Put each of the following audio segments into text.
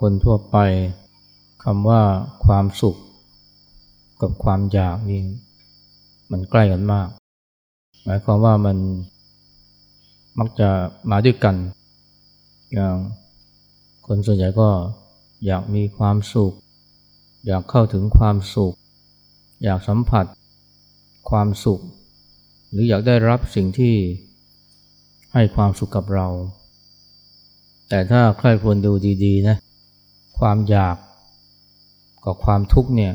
คนทั่วไปคำว่าความสุข กับความอยากนี่มันใกล้กันมาก หมายความว่ามันมักจะมาด้วยกัน อย่างคนส่วนใหญ่ก็อยากมีความสุข อยากเข้าถึงความสุข อยากสัมผัสความสุข หรืออยากได้รับสิ่งที่ให้ความสุขกับเรา แต่ถ้าใครควรดูดีๆนะ ความอยากกับความทุกข์เนี่ย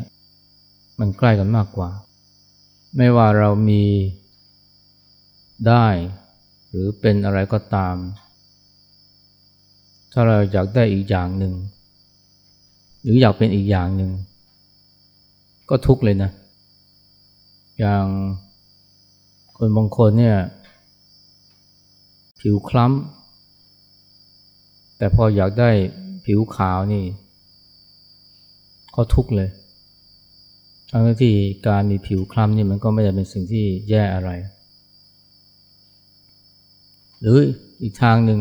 มันใกล้กันมากกว่า ไม่ว่าเรามีได้หรือเป็นอะไรก็ตาม ถ้าเราอยากได้อีกอย่างหนึ่ง หรืออยากเป็นอีกอย่างหนึ่ง ก็ทุกข์เลยนะ อย่างคนบางคนเนี่ยผิวคล้ำแต่พออยากได้ ผิวขาวนี่ก็ทุกข์เลยทั้งที่การมีผิวคล้ำนี่มันก็ไม่ได้เป็นสิ่งที่แย่อะไร หรืออีกทางหนึ่ง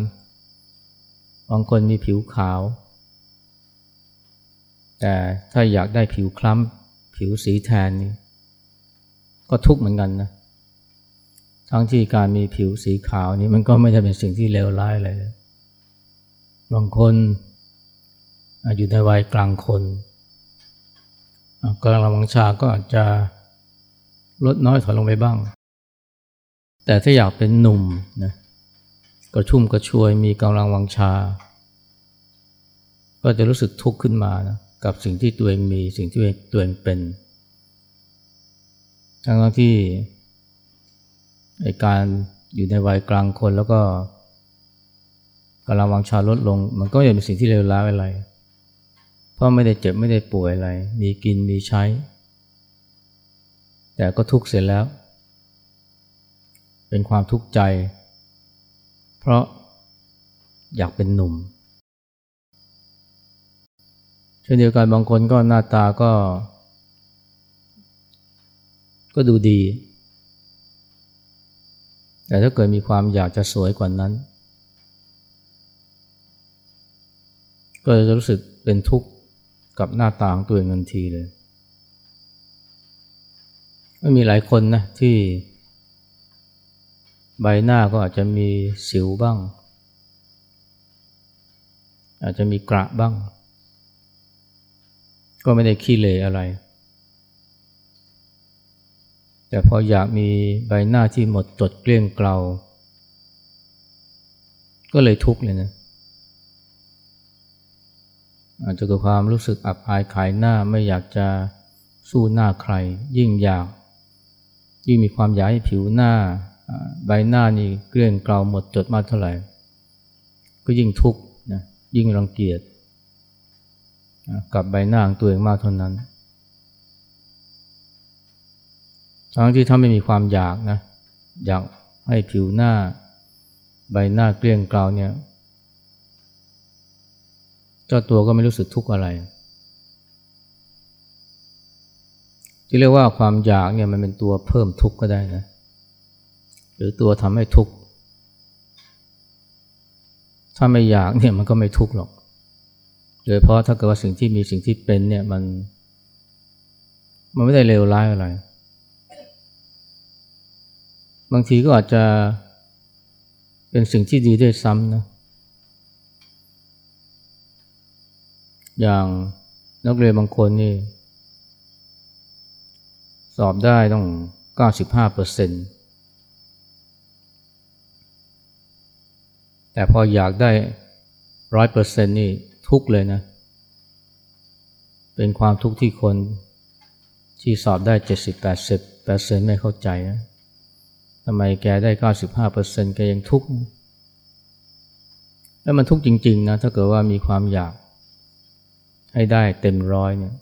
บางคนมีผิวขาว แต่ถ้าอยากได้ผิวคล้ำผิวสีแทนนี่ก็ทุกข์เหมือนกันนะทั้งที่การมีผิวสีขาวนี่มันก็ไม่ได้เป็นสิ่งที่เลวร้ายอะไรเลยบางคน อยู่ในวัยกลางคนกำลังวังชาก็อาจจะลดน้อยถอยลงไปบ้าง แต่ถ้าอยากเป็นหนุ่มนะกระชุ่มกระชวยมีกำลังวังชา ก็จะรู้สึกทุกข์ขึ้นมานะกับสิ่งที่ตัวเองมีสิ่งที่ตัวเองเป็น ทั้งที่ในการอยู่ในวัยกลางคนแล้วก็กำลังวังชาลดลง มันก็ยังเป็นสิ่งที่เลวร้ายอะไร เพราะไม่ได้เจ็บไม่ได้ป่วยอะไร มีกินมีใช้ แต่ก็ทุกข์เสร็จแล้ว เป็นความทุกข์ใจ เพราะอยากเป็นหนุ่ม เช่นเดียวกันบางคนก็หน้าตาก็ ก็ดูดี แต่ถ้าเกิดมีความอยากจะสวยกว่านั้น ก็จะรู้สึกเป็นทุกข์ กับหน้าตาของตัวเองทันทีเลยไม่มีหลายคนนะที่ใบหน้าก็อาจจะมีสิวบ้าง อาจจะมีกระบ้าง ก็ไม่ได้ขี้เลอะไร แต่พออยากมีใบหน้าที่หมดจดเกลี้ยงเกลาก็เลยทุกข์เลยนะ อาจจะเกิดความรู้สึกอับอายขายหน้าไม่อยากจะสู้หน้าใคร ยิ่งอยาก ยิ่งมีความอยากให้ผิวหน้า ใบหน้านี่เกลี้ยงเกลาหมดจดมากเท่าไหร่ ก็ยิ่งทุกข์นะยิ่งรังเกียจกับใบหน้าของตัวเองมากเท่านั้น ทั้งที่ถ้าไม่มีความอยากนะ อยากให้ผิวหน้า ใบหน้าเกลี้ยงเกลาเนี่ย เจ้าตัวก็ไม่รู้สึกทุกข์อะไร ที่เรียกว่าความอยากเนี่ยมันเป็นตัวเพิ่มทุกข์ก็ได้นะ หรือตัวทำให้ทุกข์ ถ้าไม่อยากเนี่ยมันก็ไม่ทุกข์หรอก โดยเพราะถ้าเกิดว่าสิ่งที่มีสิ่งที่เป็นเนี่ยมัน มันไม่ได้เลวร้ายอะไร บางทีก็อาจจะเป็นสิ่งที่ดีด้วยซ้ำนะ อย่างนักเรียนบางคนนี่ สอบได้ต้อง 95เปอร์เซ็นต์แต่พออยากได้ร้อยเปอร์เซ็นต์นี่ทุกเลยนะ เป็นความทุกข์ที่คนที่สอบได้70 80เปอร์เซ็นต์ไม่เข้าใจนะทำไมแกได้95เปอร์เซ็นต์แกยังทุกข์ แล้วมันทุกข์จริง ๆ นะ ถ้าเกิดว่ามีความอยาก ให้ได้เต็มร้อยเนี่ย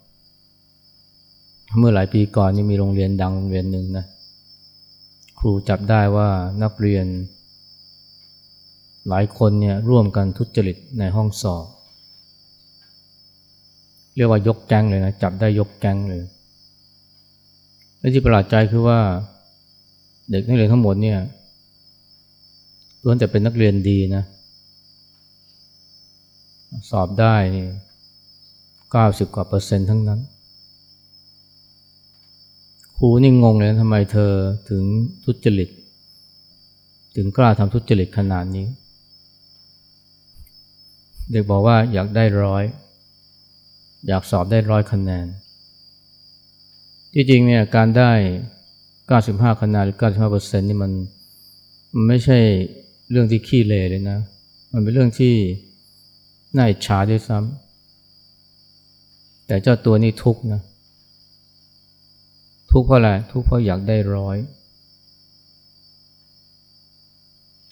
เมื่อหลายปีก่อนนี่มีโรงเรียนดังโรงเรียนหนึ่งนะครูจับได้ว่านักเรียน หลายคนเนี่ยร่วมกันทุจริตในห้องสอบ เรียกว่ายกแก๊งเลยนะจับได้ยกแก๊งเลยและที่ประหลาดใจคือว่า เด็กนักเรียนทั้งหมดเนี่ยล้วนแต่เป็นนักเรียนดีนะ สอบได้ เก้าสิบกว่าเปอร์เซ็นต์ทั้งนั้นครูนี่งงเลยทำไมเธอถึงทุจริต ถึงกล้าทำทุจริตขนาดนี้ เด็กบอกว่าอยากได้ร้อย อยากสอบได้ร้อยคะแนน ที่จริงเนี่ยการได้ 95 คะแนนหรือ 95เปอร์เซ็นต์นี่มันมันไม่ใช่เรื่องที่ขี้เลเลยนะ มันเป็นเรื่องที่น่าอิจฉาด้วยซ้ำ แต่เจ้าตัวนี้ทุกนะทุกเพราะอะไรทุกเพราะอยากได้ร้อย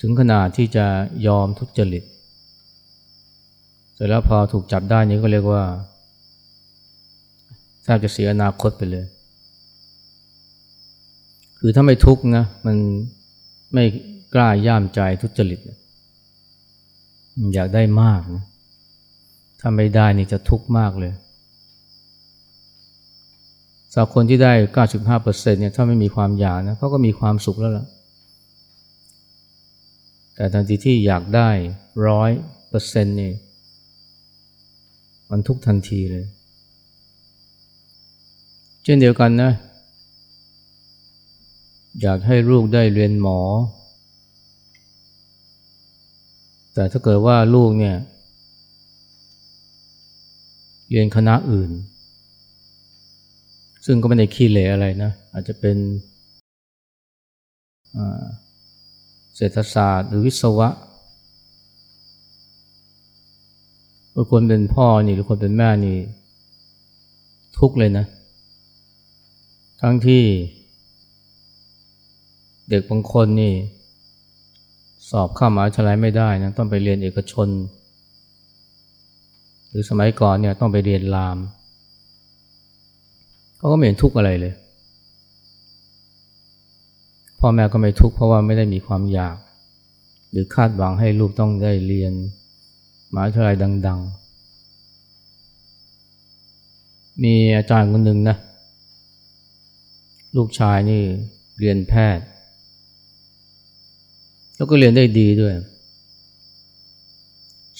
ถึงขนาดที่จะยอมทุจริตเสร็จแล้วพอถูกจับได้นี้ก็เรียกว่าแทบจะเสียอนาคตไปเลย คือถ้าไม่ทุกนะมันไม่กล้าย่ามใจทุจริต อยากได้มากนะถ้าไม่ได้นี่จะทุกข์มากเลย สาวคนที่ได้ 95%เนี่ยถ้าไม่มีความอยากนะเขาก็มีความสุขแล้วล่ะ แต่ทันทีที่อยากได้ร้อยเปอร์เซ็นต์นี่มันทุกทันทีเลย เช่นเดียวกันนะ อยากให้ลูกได้เรียนหมอ แต่ถ้าเกิดว่าลูกเนี่ย เรียนคณะอื่น ซึ่งก็ไม่ได้ขี้เหร่อะไรนะ อาจจะเป็นเศรษฐศาสตร์หรือวิศวะบางคนเป็นพ่อนี่หรือคนเป็นแม่นี่ ทุกเลยนะ ทั้งที่ เด็กบางคนนี่ สอบเข้ามหาวิทยาลัยไม่ได้นะต้องไปเรียนเอกชน หรือสมัยก่อนเนี่ยต้องไปเรียนรามเขาก็ไม่เห็นทุกข์อะไรเลยพ่อแม่ก็ไม่ทุกข์เพราะว่าไม่ได้มีความอยาก หรือคาดหวังให้ลูกต้องได้เรียนมหาวิทยาลัยดัง ๆ มีอาจารย์คนหนึ่งนะ ลูกชายนี่เรียนแพทย์ แล้วก็เรียนได้ดีด้วย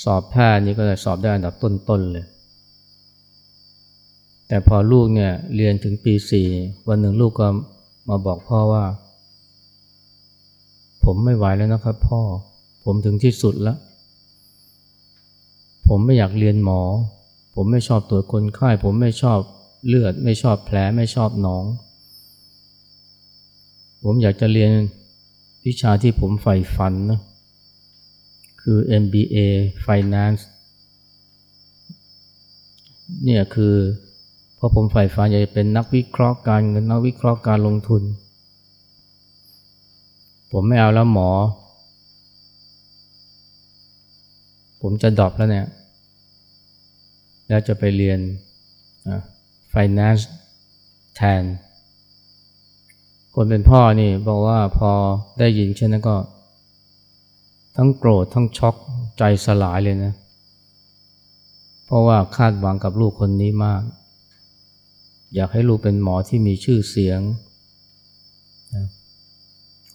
สอบแพทย์นี่ก็จะสอบได้อันดับต้น ๆ เลย แต่พอลูกเนี่ยเรียนถึงปีสี่วันหนึ่งลูกก็มาบอกพ่อว่า ผมไม่ไหวแล้วนะครับ พ่อ ผมถึงที่สุดแล้ว ผมไม่อยากเรียนหมอ ผมไม่ชอบตรวจคนไข้ผมไม่ชอบเลือด ไม่ชอบแผลไม่ชอบหนอง ผมอยากจะเรียนวิชาที่ผมใฝ่ฝันนะคือ MBA Finance เนี่ยคือ พอผมฝ่ฝันอยากจะเป็นนักวิเคราะห์การเงินนักวิเคราะห์การลงทุน ผมไม่เอาแล้วหมอ ผมจะดรอปแล้วเนี่ย แล้วจะไปเรียน finance แทน คนเป็นพ่อนี่บอกว่าพอได้ยินเช่นนั้นก็ ทั้งโกรธทั้งช็อกใจสลายเลยนะ เพราะว่าคาดหวังกับลูกคนนี้มาก อยากให้ลูกเป็นหมอที่มีชื่อเสียง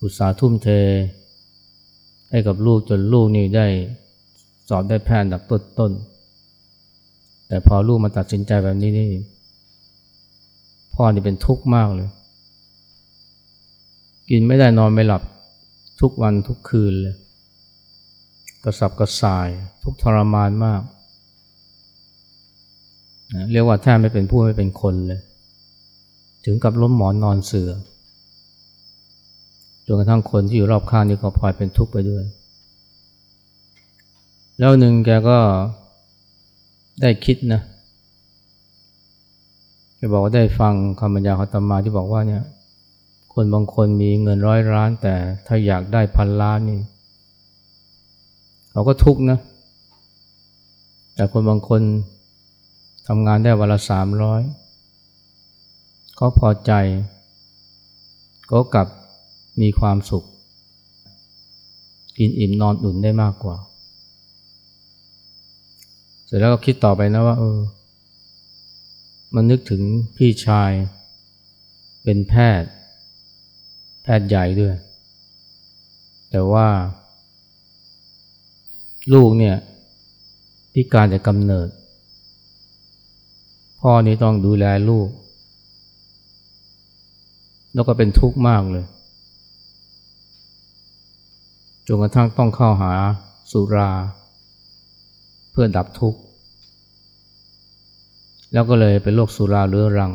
อุตสาห์ทุ่มเท ให้กับลูกจนลูกนี่ได้สอบได้แพทย์ดับต้นต้น แต่พอลูกมาตัดสินใจแบบนี้นี่ พ่อนี่เป็นทุกข์มากเลย กินไม่ได้นอนไม่หลับทุกวันทุกคืนเลย กระสับกระส่ายทุกทรมานมาก เรียกว่าแทบไม่เป็นผู้ไม่เป็นคนเลย ถึงกับล้มหมอนนอนเสือจนกระทั่งคนที่อยู่รอบข้างนี่ก็พลอยเป็นทุกข์ไปด้วย แล้วหนึ่งแกก็ได้คิดนะแกบอกว่าได้ฟังคำบรรยายของตมาที่บอกว่าเนี่ย คนบางคนมีเงินร้อยล้าน แต่ถ้าอยากได้พันล้านนี่เราก็ทุกข์นะ แต่คนบางคน ทำงานได้วันละสามร้อยเขาพอใจก็กลับมีความสุข กินอิ่มนอนอุ่นได้มากกว่า เสร็จแล้วก็คิดต่อไปนะว่าเออ มันนึกถึงพี่ชาย เป็นแพทย์ แพทย์ใหญ่ด้วย แต่ว่า ลูกเนี่ยพิการจากกำเนิด พ่อนี้ต้องดูแลลูก แล้วก็เป็นทุกข์มากเลยจนกระทั่งต้องเข้าหาสุรา เพื่อดับทุกข์ แล้วก็เลยเป็นโรคสุราเรื้อรัง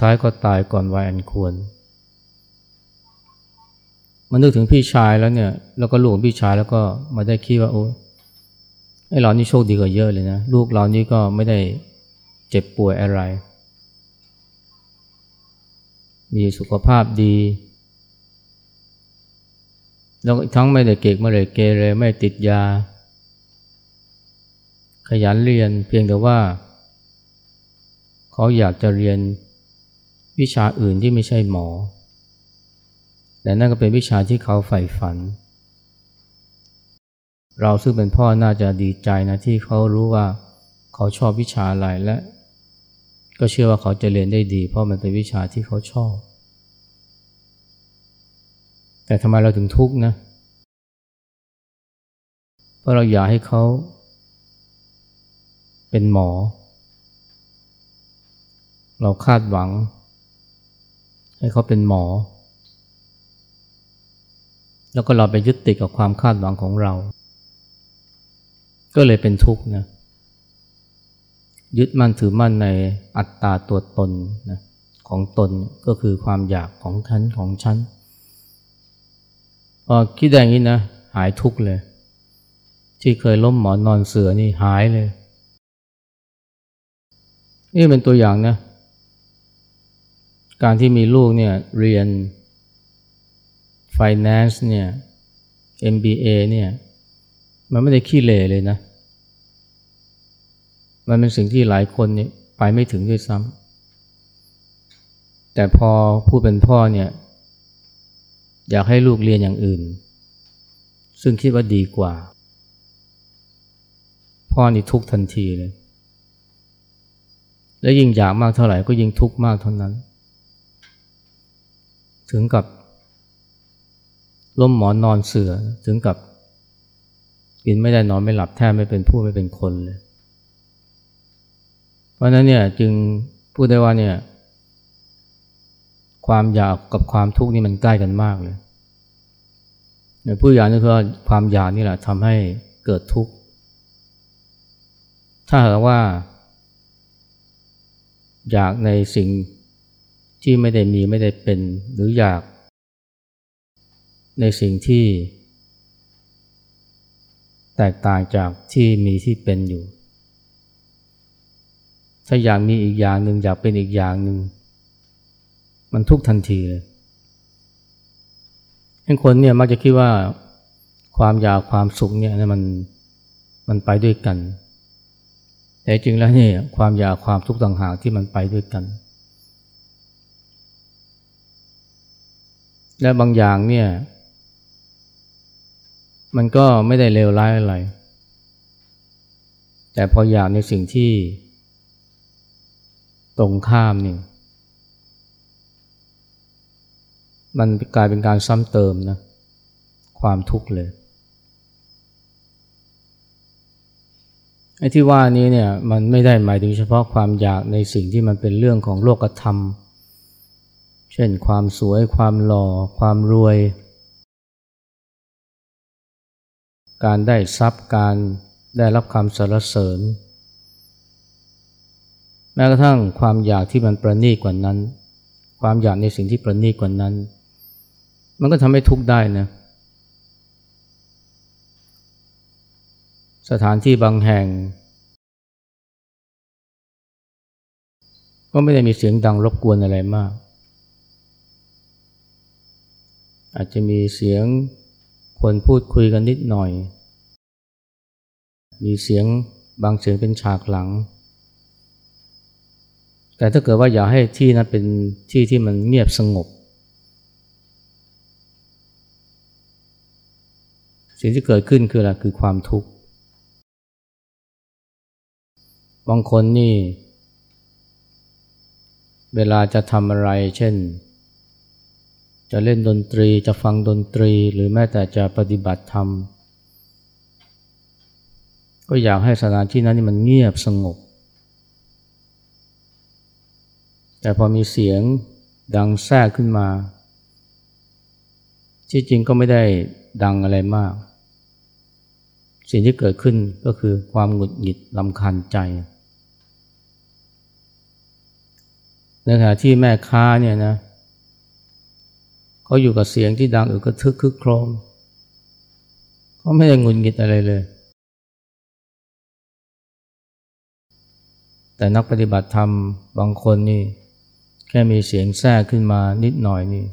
ท้ายก็ตายก่อนวัยอันควรมานึกถึงพี่ชายแล้วเนี่ย แล้วก็ลูกพี่ชายแล้วก็มาได้คิดว่าโอ้ไอเรานี่โชคดีกว่าเยอะเลยนะ ลูกเรานี่ก็ไม่ได้ เจ็บป่วยอะไร มีสุขภาพดีแล้วทั้งไม่ได้เก่งไม่ได้เกเรไม่ติดยา ขยันเรียนเพียงแต่ว่า เขาอยากจะเรียนวิชาอื่นที่ไม่ใช่หมอ แต่นั่นก็เป็นวิชาที่เขาใฝ่ฝัน เราซึ่งเป็นพ่อน่าจะดีใจนะที่เขารู้ว่าเขาชอบวิชาอะไรและ ก็เชื่อว่าเขาจะเรียนได้ดี เพราะมันเป็นวิชาที่เขาชอบ แต่ทำไมเราถึงทุกข์นะ เพราะเราอยากให้เขาเป็นหมอ เราคาดหวัง ให้เขาเป็นหมอ แล้วก็เราไปยึดติดกับความคาดหวังของเรา ก็เลยเป็นทุกข์นะ ยึดมั่นถือมั่นในอัตตาตัวตนนะของตนก็คือความอยากของฉันของฉันพอคิดอย่างนี้นะหายทุกเลย ที่เคยล้มหมอนนอนเสือนี่หายเลย นี่เป็นตัวอย่างนะการที่มีลูกเนี่ยเรียน finance เนี่ย MBA เนี่ยมันไม่ได้ขี้เลเลยนะ มันเป็นสิ่งที่หลายคนเนี่ยไปไม่ถึงด้วยซ้ำแต่พอผู้เป็นพ่อเนี่ยอยากให้ลูกเรียนอย่างอื่น ซึ่งคิดว่าดีกว่า พ่อนี่ทุกทันทีเลย และยิ่งอยากมากเท่าไหร่ก็ยิ่งทุกข์มากเท่านั้น ถึงกับล้มหมอนนอนเสือถึงกับกินไม่ได้นอนไม่หลับแทบไม่เป็นผู้ไม่เป็นคนเลย เพราะนั้นเนี่ยจึงพูดได้ว่าเนี่ยความอยากกับความทุกข์นี่มันใกล้กันมากเลยผู้อยากนี่คือความอยากนี่แหละทำให้เกิดทุกข์ ถ้าหากว่า อยากในสิ่งที่ไม่ได้มีไม่ได้เป็น หรืออยาก ในสิ่งที่ แตกต่างจากที่มีที่เป็นอยู่ ถ้าอยากมีอีกอย่างหนึ่งอยากเป็นอีกอย่างหนึ่งมันทุกทันทีเลยให้คนเนี่ยมักจะคิดว่าความอยากความสุขเนี่ยมันมันไปด้วยกัน แต่จริงแล้วเนี่ยความอยากความทุกข์ต่างหากที่มันไปด้วยกัน และบางอย่างเนี่ย มันก็ไม่ได้เลวร้ายอะไร แต่พออยากในสิ่งที่ ตรงข้ามนี่ มันกลายเป็นการซ้ำเติมนะ ความทุกข์เลยไอ้ที่ว่านี้เนี่ยมันไม่ได้หมายถึงเฉพาะความอยากในสิ่งที่มันเป็นเรื่องของโลกธรรม เช่นความสวยความหล่อ ความรวย การได้ทรัพย์การได้รับคำสรรเสริญ แม้กระทั่งความอยากที่มันประณีตกว่านั้น ความอยากในสิ่งที่ประณีตกว่านั้น มันก็ทำให้ทุกข์ได้นะสถานที่บางแห่ง ก็ไม่ได้มีเสียงดังรบกวนอะไรมาก อาจจะมีเสียงคนพูดคุยกันนิดหน่อย มีเสียงบางเสียงเป็นฉากหลัง แต่ถ้าเกิดว่าอยากให้ที่นั้นเป็นที่ที่มันเงียบสงบ สิ่งที่เกิดขึ้นคืออะไรคือความทุกข์ บางคนนี่ เวลาจะทำอะไร เช่น จะเล่นดนตรีจะฟังดนตรีหรือแม้แต่จะปฏิบัติธรรม ก็อยากให้สถานที่นั้นนี่มันเงียบสงบ แต่พอมีเสียงดังแทรกขึ้นมา ที่จริงก็ไม่ได้ดังอะไรมาก สิ่งที่เกิดขึ้นก็คือความหงุดหงิดลำคาญใจในขณะที่แม่ค้าเนี่ยนะเขาอยู่กับเสียงที่ดังอึกกระทึกคึกโครมเขาไม่ได้หงุดหงิดอะไรเลย แต่นักปฏิบัติธรรมบางคนนี่ แค่มีเสียงแทรกขึ้นมานิดหน่อยนี่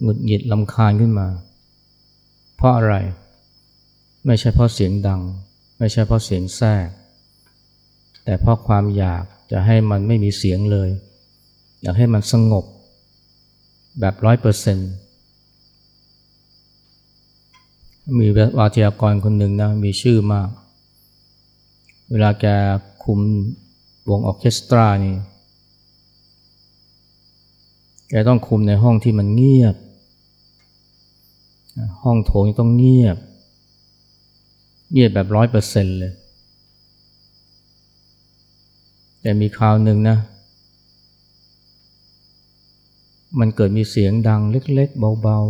หงุดหงิดลำคาญขึ้นมา เพราะอะไร ไม่ใช่เพราะเสียงดัง ไม่ใช่เพราะเสียงแทรก แต่เพราะความอยากจะให้มันไม่มีเสียงเลย อยากให้มันสงบ แบบร้อยเปอร์เซ็นต์มีวาทยากรคนหนึ่งนะมีชื่อมาก เวลาแกคุมวงออเคสตรานี่ แกต้องคุมในห้องที่มันเงียบ ห้องโถงต้องเงียบ เงียบแบบร้อยเปอร์เซ็นต์เลย แต่มีคราวหนึ่งนะ มันเกิดมีเสียงดังเล็ก ๆ เบา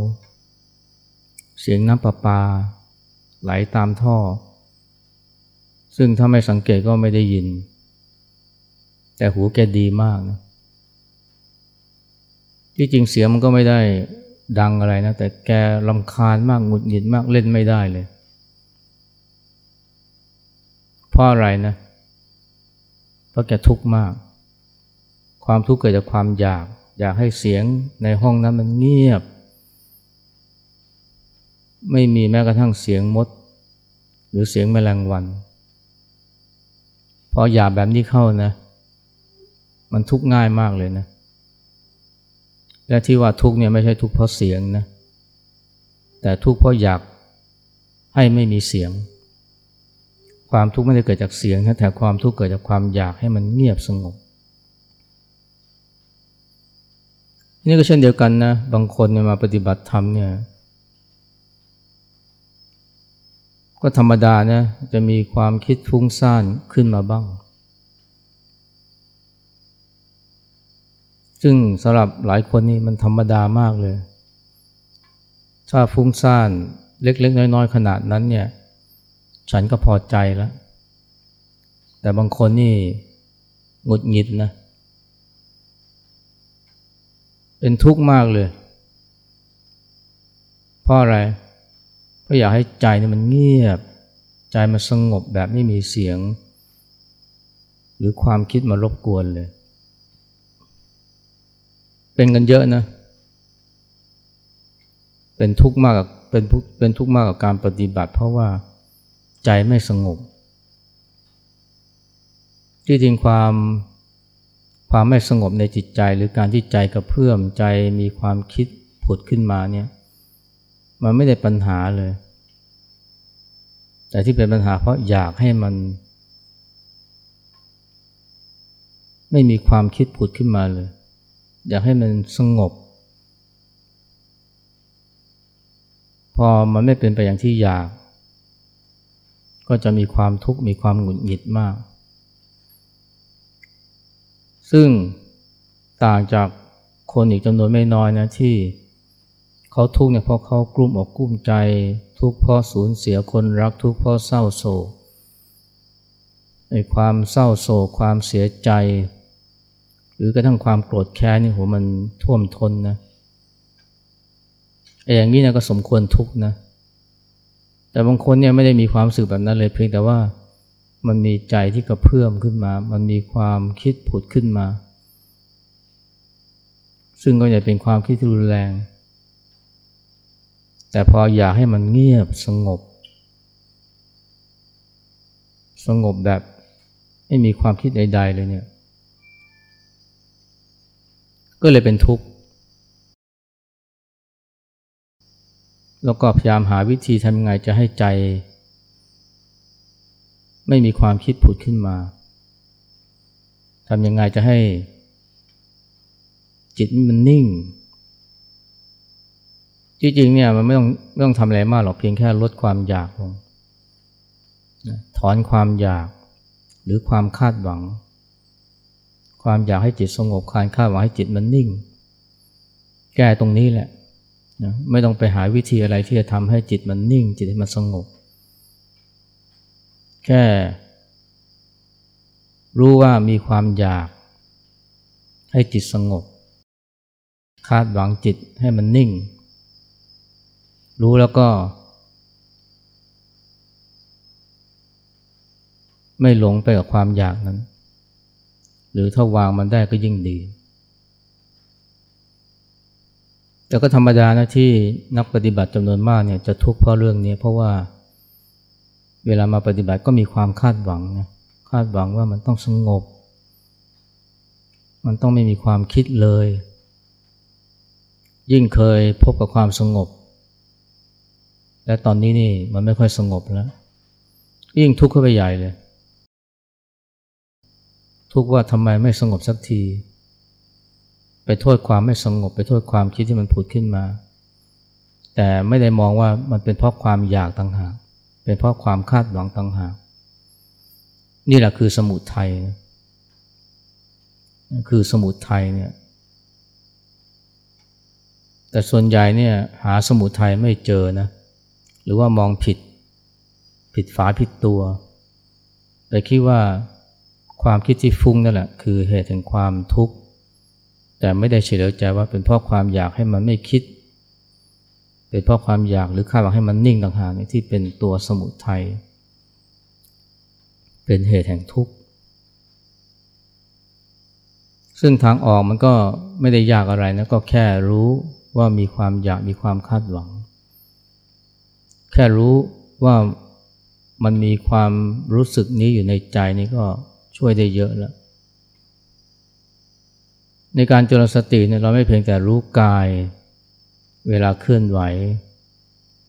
ๆ เสียงน้ำประปา ไหลตามท่อ ซึ่งถ้าไม่สังเกตก็ไม่ได้ยิน แต่หูแกดีมากนะ ที่จริงเสียงมันก็ไม่ได้ดังอะไรนะ แต่แกลำคาญมากหงุดหงิดมากเล่นไม่ได้เลย เพราะอะไรนะ เพราะแกทุกข์มาก ความทุกข์เกิดจากความอยาก อยากให้เสียงในห้องนั้นมันเงียบ ไม่มีแม้กระทั่งเสียงมด หรือเสียงแมลงวันพออยากแบบนี้เข้านะ มันทุกข์ง่ายมากเลยนะ และที่ว่าทุกเนี่ยไม่ใช่ทุกเพราะเสียงนะ แต่ทุกเพราะอยากให้ไม่มีเสียง ความทุกข์ไม่ได้เกิดจากเสียงนะแต่ความทุกข์เกิดจากความอยากให้มันเงียบสงบ นี่ก็เช่นเดียวกันนะ บางคนเนี่ยมาปฏิบัติธรรมเนี่ย ก็ธรรมดานะ จะมีความคิดฟุ้งซ่านขึ้นมาบ้าง ซึ่งสำหรับหลายคนนี่มันธรรมดามากเลย ถ้าฟุ้งซ่านเล็กๆ น้อยๆ ขนาดนั้นเนี่ย ฉันก็พอใจแล้ว แต่บางคนนี่หงุดหงิดนะเเป็นทุกข์มากเลย เพราะอะไร เพราะอยากให้ใจนี่มันเงียบ ใจมันสงบแบบไม่มีเสียง หรือความคิดมารบกวนเลย เป็นกันเยอะนะ เป็นทุกข์มากกับเป็นเป็นทุกข์มากกับการปฏิบัติ เพราะว่าใจไม่สงบ ที่จริงความความไม่สงบในจิตใจ หรือการที่ใจกระเพื่อมใจมีความคิดผุดขึ้นมาเนี่ย มันไม่ได้ปัญหาเลย แต่ที่เป็นปัญหาเพราะอยากให้มัน ไม่มีความคิดผุดขึ้นมาเลย อยากให้มันสงบ พอมันไม่เป็นไปอย่างที่อยาก ก็จะมีความทุกข์มีความหงุดหงิดมาก ซึ่งต่างจากคนอีกจำนวนไม่น้อยนะที่เขาทุกข์เนี่ยเพราะเขากลุ้มอกกลุ้มใจ ทุกข์เพราะสูญเสียคนรักทุกข์เพราะเศร้าโศกไอ้ความเศร้าโศกความเสียใจ หรือกระทั่งความโกรธแค้นนี่โหมันท่วมท้นนะไอ้อย่างนี้นะก็สมควรทุกข์นะ แต่บางคนเนี่ยไม่ได้มีความรู้สึกแบบนั้นเลยเพียงแต่ว่ามันมีใจที่กระเพื่อมขึ้นมา มันมีความคิดผุดขึ้นมา ซึ่งก็จะเป็นความคิดที่รุนแรง แต่พออยากให้มันเงียบสงบ สงบแบบไม่มีความคิดใด ๆ เลยเนี่ย ก็เลยเป็นทุกข์ แล้วก็พยายามหาวิธีทำไงจะให้ใจ ไม่มีความคิดผุดขึ้นมาทำยังไงจะให้ จิตมันนิ่ง จริงๆเนี่ยมันไม่ต้องไม่ต้องทำอะไรมากหรอกเพียงแค่ลดความอยากลงถอนความอยากหรือความคาดหวัง ความอยากให้จิตสงบการคาดหวังให้จิตมันนิ่ง แก้ตรงนี้แหละนะไม่ต้องไปหาวิธีอะไรที่จะทำให้จิตมันนิ่ง จิตให้มันสงบ แค่ รู้ว่ามีความอยาก ให้จิตสงบ คาดหวังจิตให้มันนิ่ง รู้แล้วก็ ไม่หลงไปกับความอยากนั้น หรือถ้าวางมันได้ก็ยิ่งดี แต่ก็ธรรมดานะที่นักปฏิบัติจำนวนมากเนี่ยจะทุกข์เพราะเรื่องนี้ เพราะว่าเวลามาปฏิบัติก็มีความคาดหวังนะคาดหวังว่ามันต้องสงบ มันต้องไม่มีความคิดเลย ยิ่งเคยพบกับความสงบ และตอนนี้นี่มันไม่ค่อยสงบแล้ว ยิ่งทุกข์เข้าไปใหญ่เลย ทุกข์ว่าทำไมไม่สงบสักที ไปโทษความไม่สงบ ไปโทษความคิดที่มันผุดขึ้นมา แต่ไม่ได้มองว่ามันเป็นเพราะความอยากต่างหาก เป็นเพราะความคาดหวังต่างหาก นี่แหละคือสมุทัยคือสมุทัยเนี่ย แต่ส่วนใหญ่เนี่ยหาสมุทัยไม่เจอนะ หรือว่ามองผิด ผิดฝาผิดตัว แต่คิดว่า ความคิดที่ฟุ้งนั่นแหละคือเหตุแห่งความทุกข์ แต่ไม่ได้เฉลียวใจว่าเป็นเพราะความอยากให้มันไม่คิด เป็นเพราะความอยากหรือคาดหวังให้มันนิ่งต่างหากที่เป็นตัวสมุทัยเป็นเหตุแห่งทุกข์ ซึ่งทางออกมันก็ไม่ได้ยากอะไรนะก็แค่รู้ว่ามีความอยากมีความคาดหวัง แค่รู้ว่ามันมีความรู้สึกนี้อยู่ในใจนี่ก็ ช่วยได้เยอะแล้ว ในการจริญสติเนี่ยเราไม่เพียงแต่รู้กาย เวลาเคลื่อนไหว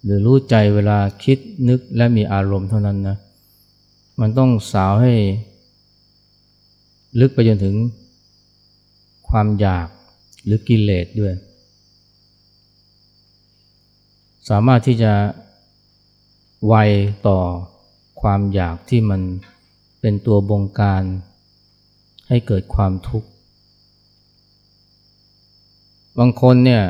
หรือรู้ใจเวลาคิดนึกและมีอารมณ์เท่านั้นนะมันต้องสาวให้ ลึกไปจนถึงความอยากหรือกิเลสด้วย สามารถที่จะไวต่อความอยากที่มัน เป็นตัวบงการให้เกิดความทุกข์ บางคนเนี่ย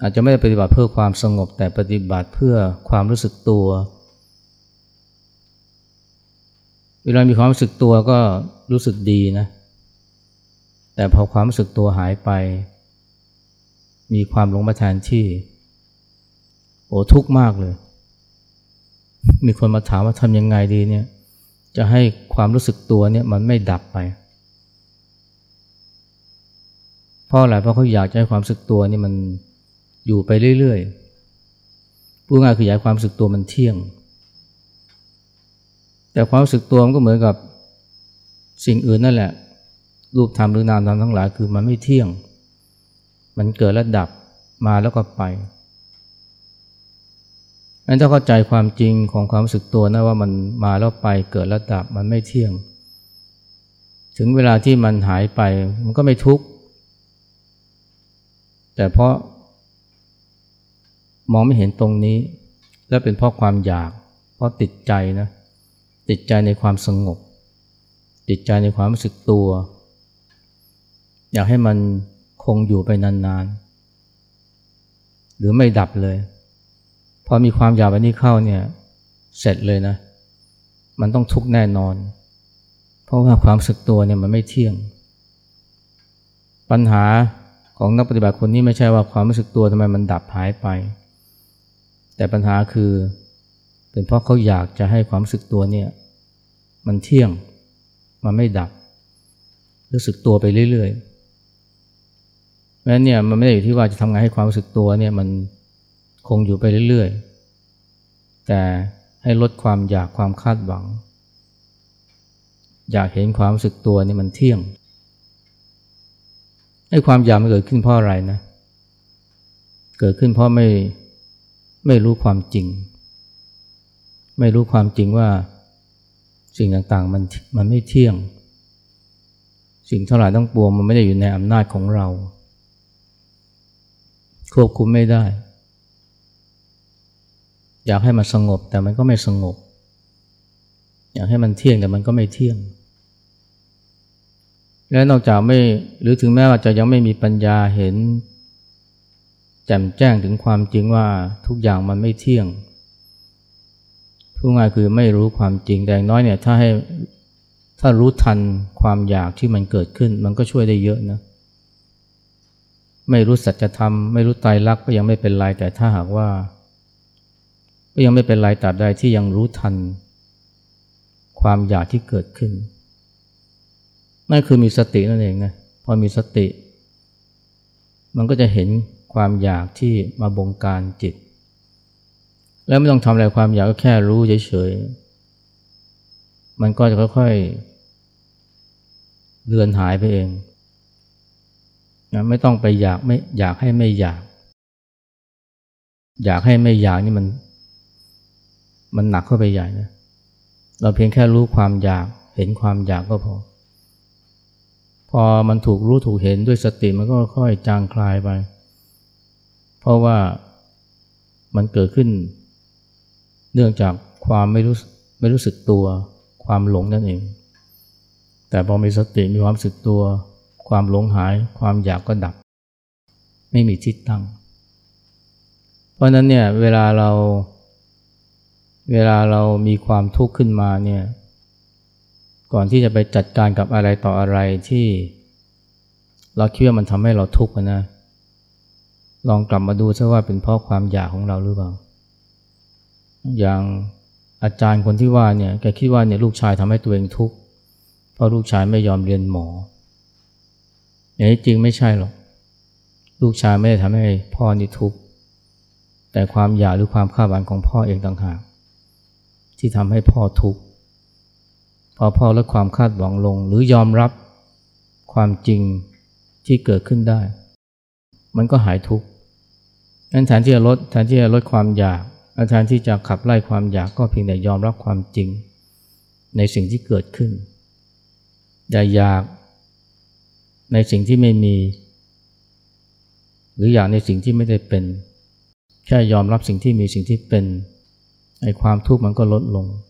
อาจจะไม่ได้ปฏิบัติเพื่อความสงบแต่ปฏิบัติเพื่อความรู้สึกตัว เวลามีความรู้สึกตัวก็รู้สึกดีนะ แต่พอความรู้สึกตัวหายไป มีความหลงมาแทนที่ โอ้ทุกข์มากเลย มีคนมาถามว่าทำยังไงดีเนี่ย จะให้ความรู้สึกตัวเนี่ยมันไม่ดับไป เพราะอะไรเพราะเขาอยากจะให้ความรู้สึกตัวนี่มันอยู่ไปเรื่อยๆพูดง่ายคืออยากความรู้สึกตัวมันเที่ยง แต่ความรู้สึกตัวมันก็เหมือนกับสิ่งอื่นนั่นแหละ รูปธรรมหรือนามธรรมทั้งหลายคือมันไม่เที่ยง มันเกิดแล้วดับมาแล้วก็ไป งั้นถ้าเข้าใจความจริงของความรู้สึกตัวนะว่ามันมาแล้วไปเกิดแล้วดับมันไม่เที่ยง ถึงเวลาที่มันหายไปมันก็ไม่ทุกข์แต่เพราะมองไม่เห็นตรงนี้ และเป็นเพราะความอยาก เพราะติดใจนะติดใจในความสงบ ติดใจในความรู้สึกตัว อยากให้มันคงอยู่ไปนานๆ หรือไม่ดับเลย พอมีความอยากแบบนี้เข้าเนี่ย เสร็จเลยนะ มันต้องทุกข์แน่นอน เพราะว่าความสึกตัวเนี่ยมันไม่เที่ยง ปัญหาของนักปฏิบัติคนนี้ไม่ใช่ว่าความรู้สึกตัวทำไมมันดับหายไป แต่ปัญหาคือ เป็นเพราะเขาอยากจะให้ความรู้สึกตัวเนี่ย มันเที่ยง มันไม่ดับ รู้สึกตัวไปเรื่อยๆเพราะนั้นเนี่ยมันไม่ได้อยู่ที่ว่าจะทำงานให้ความรู้สึกตัวเนี่ยมัน คงอยู่ไปเรื่อยๆ แต่ให้ลดความอยากความคาดหวัง อยากเห็นความรู้สึกตัวนี่มันเที่ยงไอ้ความอยากมันเกิดขึ้นเพราะอะไรนะ เกิดขึ้นเพราะไม่ไม่รู้ความจริง ไม่รู้ความจริงว่าสิ่งต่างๆมันมันไม่เที่ยง สิ่งเท่าไหร่ต้องปวงมันไม่ได้อยู่ในอำนาจของเรา ควบคุมไม่ได้ อยากให้มันสงบแต่มันก็ไม่สงบ อยากให้มันเที่ยงแต่มันก็ไม่เที่ยง และนอกจากไม่หรือถึงแม้ว่าจะยังไม่มีปัญญาเห็นแจ่มแจ้งถึงความจริงว่าทุกอย่างมันไม่เที่ยงพูดง่ายคือไม่รู้ความจริงแต่น้อยเนี่ยถ้าให้ถ้ารู้ทันความอยากที่มันเกิดขึ้น มันก็ช่วยได้เยอะนะไม่รู้สัจธรรม ไม่รู้ไตรลักษณ์ก็ยังไม่เป็นไรแต่ถ้าหากว่า ก็ยังไม่เป็นไรตราบใดที่ยังรู้ทัน ความอยากที่เกิดขึ้นนั่นคือมีสตินั่นเองนะพอมีสติ มันก็จะเห็นความอยากที่มาบงการจิต แล้วไม่ต้องทำอะไรความอยากก็แค่รู้เฉยๆ มันก็จะค่อยๆเลือนหายไปเองนะไม่ต้องไปอยากไม่อยากให้ไม่อยาก อยากให้ไม่อยากนี่มัน มันหนักเข้าไปใหญ่นะเราเพียงแค่รู้ความอยากเห็นความอยากก็พอ พอมันถูกรู้ถูกเห็นด้วยสติมันก็ค่อยจางคลายไป เพราะว่ามันเกิดขึ้น เนื่องจากความไม่รู้ไม่รู้สึกตัว ความหลงนั่นเอง แต่พอมีสติมีความสึกตัว ความหลงหาย ความอยากก็ดับ ไม่มีทิศตั้ง เพราะนั้นเนี่ยเวลาเรา เวลาเรามีความทุกข์ขึ้นมาเนี่ย ก่อนที่จะไปจัดการกับอะไรต่ออะไรที่ เราคิดว่ามันทำให้เราทุกข์นะ ลองกลับมาดูซะว่าเป็นเพราะความอยากของเราหรือเปล่า อย่างอาจารย์คนที่ว่าเนี่ย แกคิดว่าเนี่ยลูกชายทำให้ตัวเองทุกข์ เพราะลูกชายไม่ยอมเรียนหมอ อย่างนี้จริงไม่ใช่หรอก ลูกชายไม่ได้ทำให้พ่อนี่ทุกข์ แต่ความอยากหรือความคาดหวังของพ่อเองต่างหาก ที่ทำให้พ่อทุกข์พอพ่อลดความคาดหวังลง หรือยอมรับความจริงที่เกิดขึ้นได้ มันก็หายทุกข์นั้นแทนที่จะลดแทนที่จะลดความอยากแทนที่จะขับไล่ความอยากก็เพียงแต่ยอมรับความจริง ในสิ่งที่เกิดขึ้น อย่าอยากในสิ่งที่ไม่มี หรืออยากในสิ่งที่ไม่ได้เป็น แค่ยอมรับสิ่งที่มีสิ่งที่เป็น ไอ้ความทุกข์มันก็ลดลง